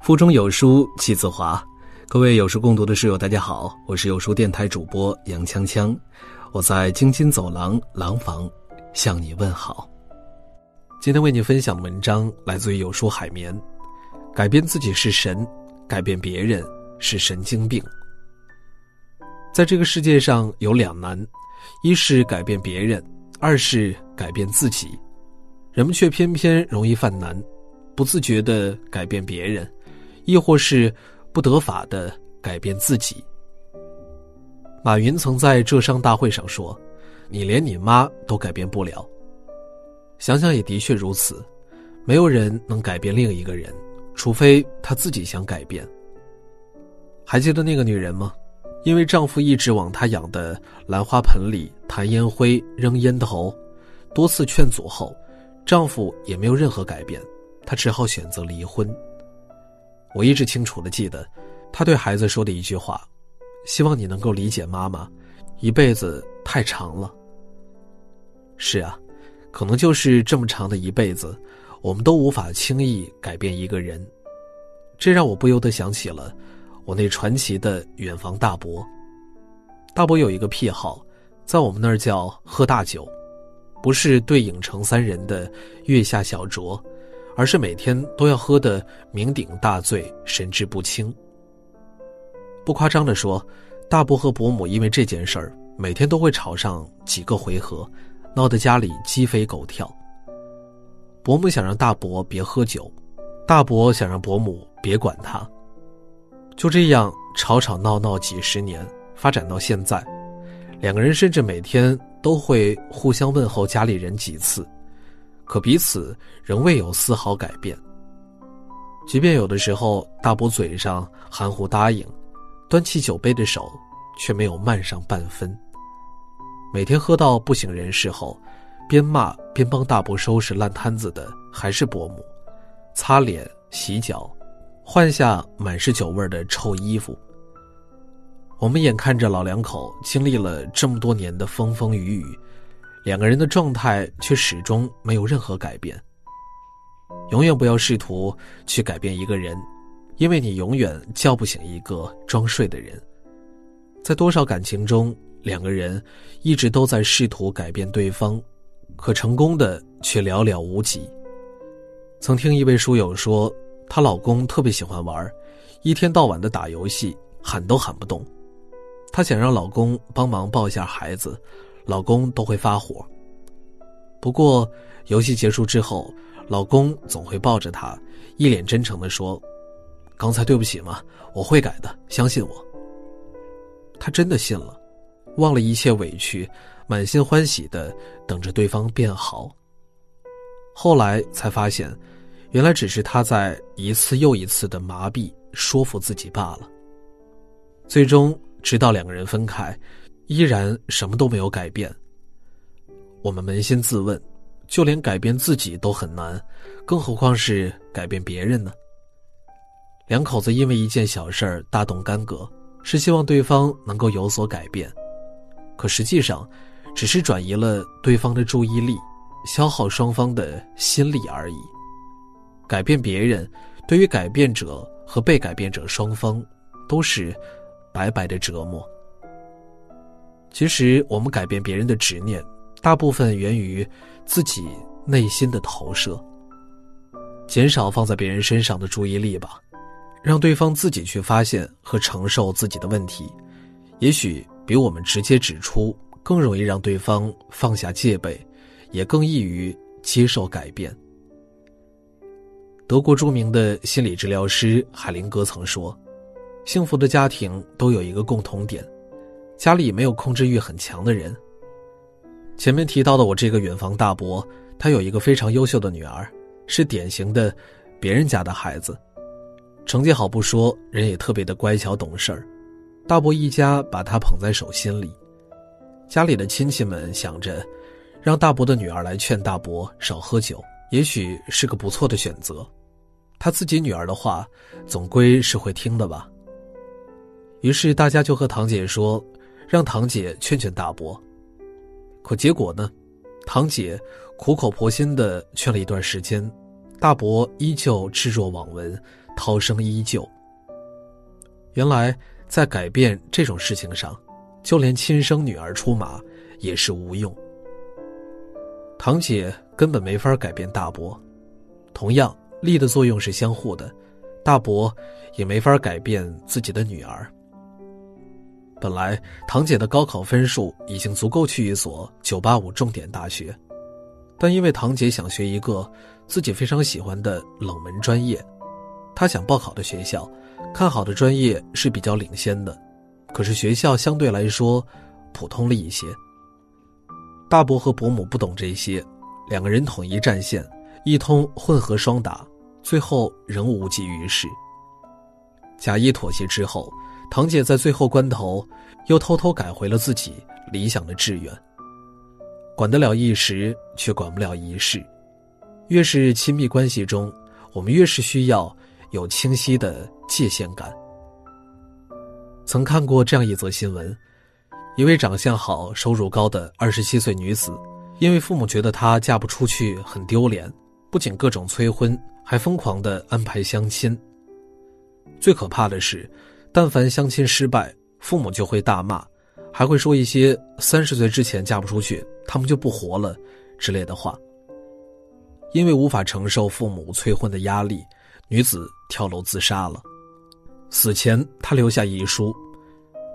腹中有书气自华，各位有书共读的室友，大家好，我是有书电台主播杨锵锵，我在京津走廊廊坊向你问好。今天为你分享的文章来自于有书海绵，改变自己是神，改变别人是神经病。在这个世界上有两难，一是改变别人，二是改变自己，人们却偏偏容易犯难，不自觉的改变别人。亦或是不得法的改变自己。马云曾在浙商大会上说：“你连你妈都改变不了。”想想也的确如此，没有人能改变另一个人，除非他自己想改变。还记得那个女人吗？因为丈夫一直往她养的兰花盆里弹烟灰、扔烟头，多次劝阻后，丈夫也没有任何改变，她只好选择离婚。我一直清楚的记得，他对孩子说的一句话：“希望你能够理解妈妈，一辈子太长了。”是啊，可能就是这么长的一辈子，我们都无法轻易改变一个人。这让我不由得想起了我那传奇的远房大伯。大伯有一个癖好，在我们那儿叫喝大酒，不是对影成三人的月下小酌。而是每天都要喝得酩酊大醉、神志不清。不夸张的说，大伯和伯母因为这件事儿，每天都会吵上几个回合，闹得家里鸡飞狗跳。伯母想让大伯别喝酒，大伯想让伯母别管他。就这样吵吵闹闹几十年，发展到现在，两个人甚至每天都会互相问候家里人几次。可彼此仍未有丝毫改变。即便有的时候大伯嘴上含糊答应，端起酒杯的手却没有慢上半分。每天喝到不省人事后，边骂边帮大伯收拾烂摊子的还是伯母，擦脸、洗脚，换下满是酒味的臭衣服。我们眼看着老两口经历了这么多年的风风雨雨。两个人的状态却始终没有任何改变。永远不要试图去改变一个人，因为你永远叫不醒一个装睡的人。在多少感情中，两个人一直都在试图改变对方，可成功的却寥寥无几。曾听一位书友说，她老公特别喜欢玩，一天到晚的打游戏，喊都喊不动。她想让老公帮忙抱一下孩子。老公都会发火。不过，游戏结束之后，老公总会抱着她，一脸真诚的说：“刚才对不起嘛，我会改的，相信我。”她真的信了，忘了一切委屈，满心欢喜的等着对方变好。后来才发现，原来只是她在一次又一次的麻痹说服自己罢了。最终，直到两个人分开。依然什么都没有改变。我们扪心自问，就连改变自己都很难，更何况是改变别人呢？两口子因为一件小事儿大动干戈，是希望对方能够有所改变，可实际上，只是转移了对方的注意力，消耗双方的心力而已。改变别人，对于改变者和被改变者双方，都是白白的折磨。其实，我们改变别人的执念，大部分源于自己内心的投射。减少放在别人身上的注意力吧，让对方自己去发现和承受自己的问题，也许比我们直接指出更容易让对方放下戒备，也更易于接受改变。德国著名的心理治疗师海灵格曾说：“幸福的家庭都有一个共同点。”家里没有控制欲很强的人。前面提到的我这个远房大伯，他有一个非常优秀的女儿，是典型的别人家的孩子，成绩好不说，人也特别的乖巧懂事儿。大伯一家把他捧在手心里，家里的亲戚们想着，让大伯的女儿来劝大伯少喝酒，也许是个不错的选择。他自己女儿的话，总归是会听的吧。于是大家就和堂姐说。让堂姐劝劝大伯，可结果呢？堂姐苦口婆心的劝了一段时间，大伯依旧置若罔闻，涛声依旧。原来，在改变这种事情上，就连亲生女儿出马也是无用。堂姐根本没法改变大伯，同样力的作用是相互的，大伯也没法改变自己的女儿。本来堂姐的高考分数已经足够去一所985重点大学，但因为堂姐想学一个自己非常喜欢的冷门专业，她想报考的学校，看好的专业是比较领先的，可是学校相对来说普通了一些。大伯和伯母不懂这些，两个人统一战线，一通混合双打，最后仍无济于事。假意妥协之后。堂姐在最后关头，又偷偷改回了自己理想的志愿。管得了一时，却管不了一世。越是亲密关系中，我们越是需要有清晰的界限感。曾看过这样一则新闻：一位长相好、收入高的二十七岁女子，因为父母觉得她嫁不出去很丢脸，不仅各种催婚，还疯狂的安排相亲。最可怕的是。但凡相亲失败，父母就会大骂，还会说一些“三十岁之前嫁不出去，他们就不活了”之类的话。因为无法承受父母催婚的压力，女子跳楼自杀了。死前，她留下遗书：“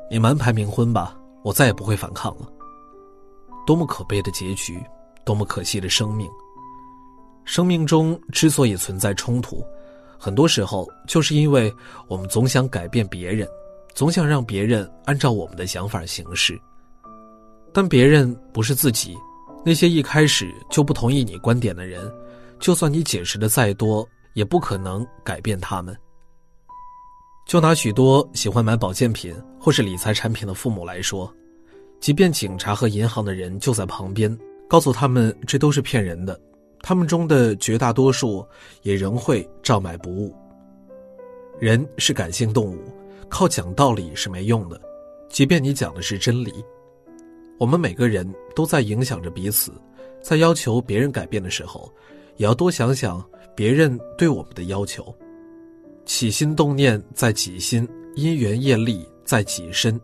你们安排冥婚吧，我再也不会反抗了。”多么可悲的结局，多么可惜的生命。生命中之所以存在冲突。很多时候，就是因为我们总想改变别人，总想让别人按照我们的想法行事。但别人不是自己，那些一开始就不同意你观点的人，就算你解释的再多，也不可能改变他们。就拿许多喜欢买保健品或是理财产品的父母来说，即便警察和银行的人就在旁边，告诉他们这都是骗人的。他们中的绝大多数也仍会照买不误。人是感性动物，靠讲道理是没用的，即便你讲的是真理。我们每个人都在影响着彼此，在要求别人改变的时候，也要多想想别人对我们的要求。起心动念在己心，因缘业力在己身。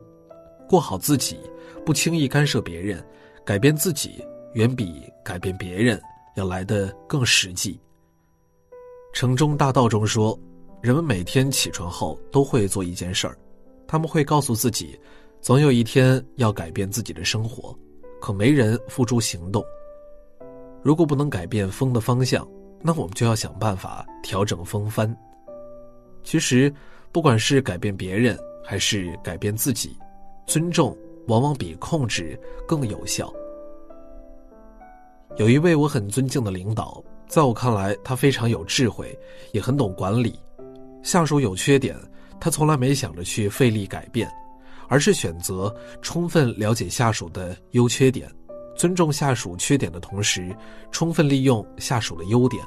过好自己，不轻易干涉别人，改变自己远比改变别人。要来的更实际。城中大道中说，人们每天起床后都会做一件事儿，他们会告诉自己，总有一天要改变自己的生活，可没人付诸行动。如果不能改变风的方向，那我们就要想办法调整风帆。其实，不管是改变别人还是改变自己，尊重往往比控制更有效。有一位我很尊敬的领导，在我看来，他非常有智慧，也很懂管理。下属有缺点，他从来没想着去费力改变，而是选择充分了解下属的优缺点，尊重下属缺点的同时，充分利用下属的优点。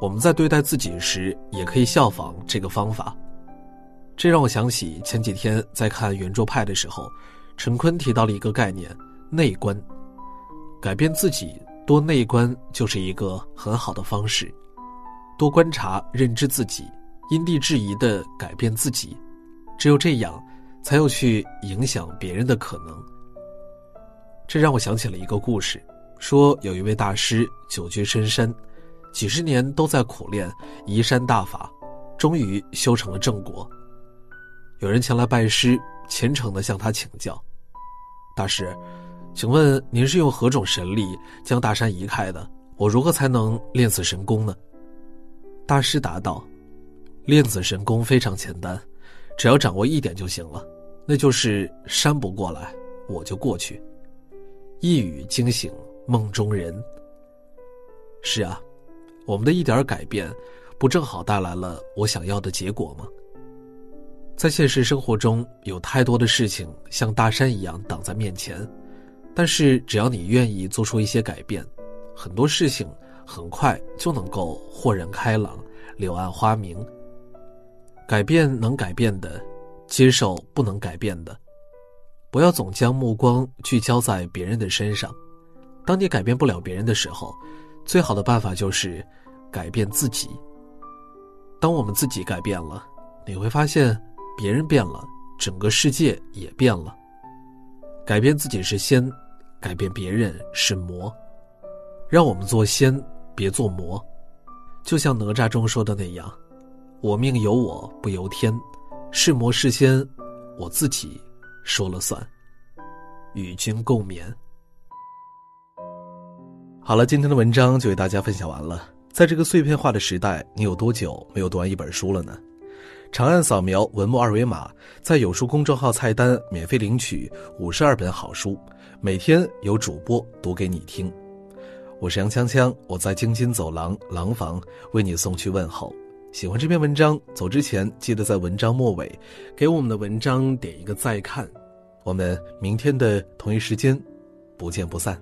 我们在对待自己时，也可以效仿这个方法。这让我想起前几天在看圆桌派的时候，陈坤提到了一个概念——内观。改变自己，多内观就是一个很好的方式。多观察、认知自己，因地制宜的改变自己，只有这样，才有去影响别人的可能。这让我想起了一个故事，说有一位大师久居深山，几十年都在苦练移山大法，终于修成了正果。有人前来拜师，虔诚的向他请教：“大师。”请问您是用何种神力将大山移开的？我如何才能练此神功呢？大师答道：“练此神功非常简单，只要掌握一点就行了，那就是山不过来，我就过去。”一语惊醒梦中人。是啊，我们的一点改变，不正好带来了我想要的结果吗？在现实生活中，有太多的事情像大山一样挡在面前。但是，只要你愿意做出一些改变，很多事情很快就能够豁然开朗，柳暗花明。改变能改变的，接受不能改变的，不要总将目光聚焦在别人的身上。当你改变不了别人的时候，最好的办法就是改变自己。当我们自己改变了，你会发现，别人变了，整个世界也变了。改变自己是先，改变别人是魔。让我们做仙，别做魔。就像哪吒中说的那样：“我命由我不由天，是魔是仙，我自己说了算。”与君共勉。好了，今天的文章就为大家分享完了。在这个碎片化的时代，你有多久没有读完一本书了呢？长按扫描文末二维码，在有书公众号菜单免费领取五十二本好书，每天有主播读给你听。我是杨锵锵，我在京津走廊廊坊为你送去问候。喜欢这篇文章，走之前记得在文章末尾给我们的文章点一个再看。我们明天的同一时间，不见不散。